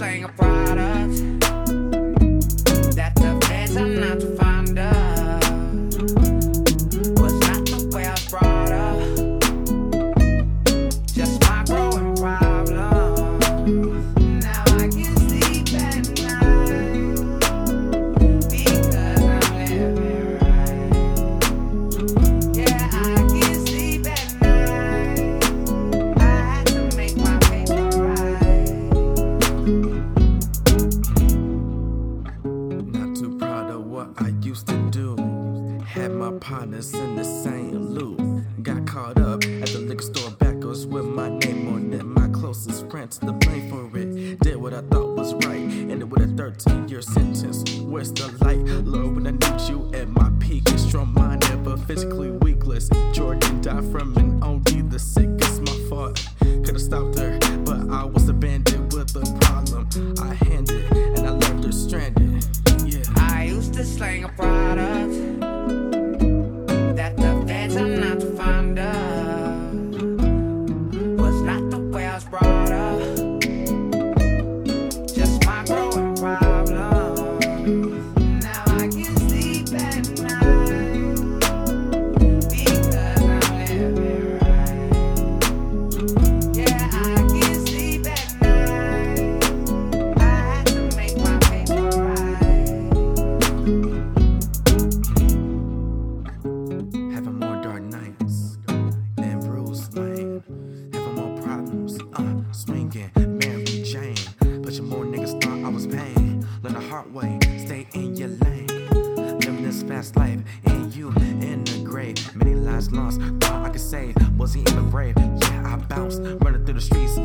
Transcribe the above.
slang a Not too proud of what I used to do. Had my partners in the same loop. Got caught up at the liquor store backwards with my name on it. My closest friends to blame for it. Did what I thought was right. Ended with a 13 year sentence. Where's the light? Lord, when I need you at my peak. Strong minded but physically weakless. Jordan died from an OD. The sickest, my fault. Could've stopped her, but I was abandoned with a. I handed and I left her stranded. Yeah. I used to slang a product fast life, and you in the grave. Many lives lost, thought I could save. Was he in the brave. Yeah, I bounced, running through the streets.